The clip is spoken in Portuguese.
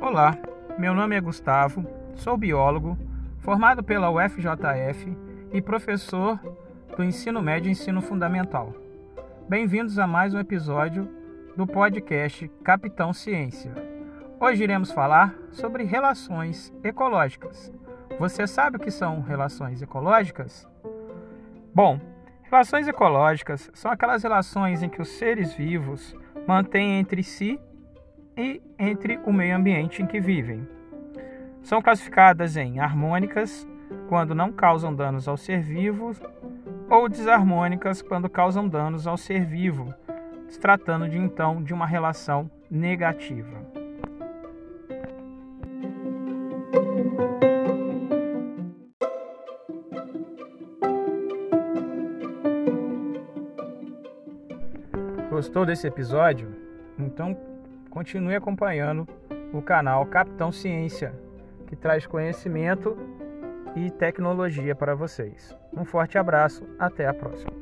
Olá, meu nome é Gustavo, sou biólogo, formado pela UFJF e professor do ensino médio e ensino fundamental. Bem-vindos a mais um episódio do podcast Capitão Ciência. Hoje iremos falar sobre relações ecológicas. Você sabe o que são relações ecológicas? Bom, relações ecológicas são aquelas relações em que os seres vivos mantêm entre si e entre o meio ambiente em que vivem. São classificadas em harmônicas, quando não causam danos ao ser vivo, ou desarmônicas, quando causam danos ao ser vivo, se tratando de então de uma relação negativa. Gostou desse episódio? Então continue acompanhando o canal Capitão Ciência, que traz conhecimento e tecnologia para vocês. Um forte abraço, até a próxima.